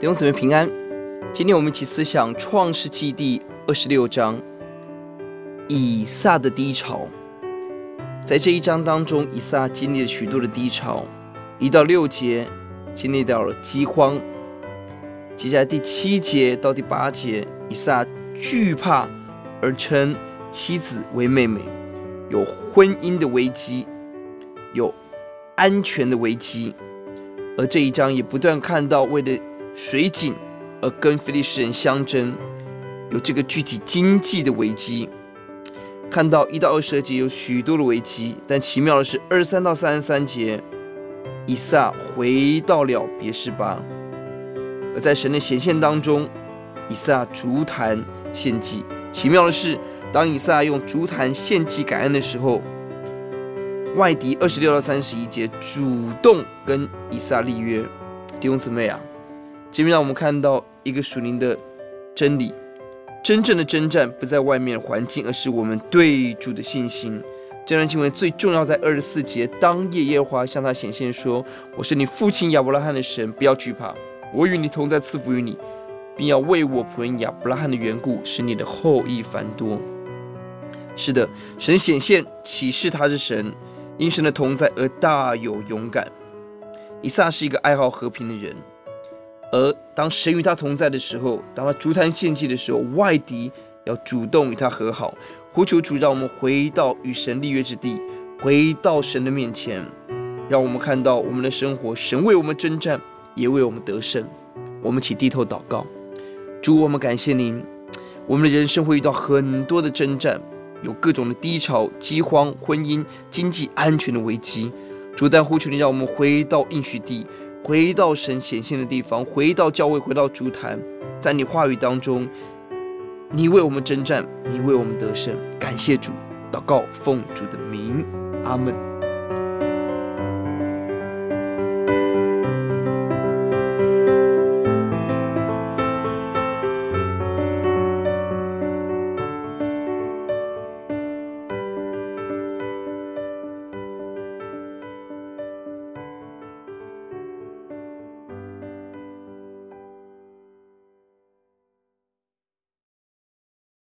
弟兄姊妹平安。今天我们一起思想创世记第二十六章，以撒的低潮。在这一章当中，以撒经历了许多的低潮，一到六节经历到了饥荒，接下来第七节到第八节，以撒惧怕而称妻子为妹妹，有婚姻的危机，有安全的危机。而这一章也不断看到，为了水井而跟非利士人相争，有这个具体经济的危机。看到一到二十二节有许多的危机，但奇妙的是二十三到三十三节，以撒回到了别是巴。而在神的显现当中，以撒筑坛献祭。奇妙的是，当以撒用筑坛献祭感恩的时候，外敌二十六到三十一节主动跟以撒立约，弟兄姊妹啊，这边让我们看到一个属灵的真理：真正的征战不在外面的环境，而是我们对主的信心。这段经文最重要在二十四节，当夜耶和华向他显现说：“我是你父亲亚伯拉罕的神，不要惧怕，我与你同在，赐福于你，并要为我仆人亚伯拉罕的缘故，使你的后裔繁多。”是的，神显现启示他是神。因神的同在而大有勇敢。以撒是一个爱好和平的人，而当神与他同在的时候，当他筑坛献祭的时候，外敌要主动与他和好。呼求主，让我们回到与神立约之地，回到神的面前，让我们看到我们的生活，神为我们征战，也为我们得胜。我们起低头祷告，主，我们感谢您。我们的人生会遇到很多的征战。有各种的低潮、饥荒、婚姻、经济、安全的危机。主，但呼求你，让我们回到应许地，回到神显现的地方，回到教会，回到主坛，在你话语当中，你为我们征战，你为我们得胜。感谢主，祷告奉主的名，阿门。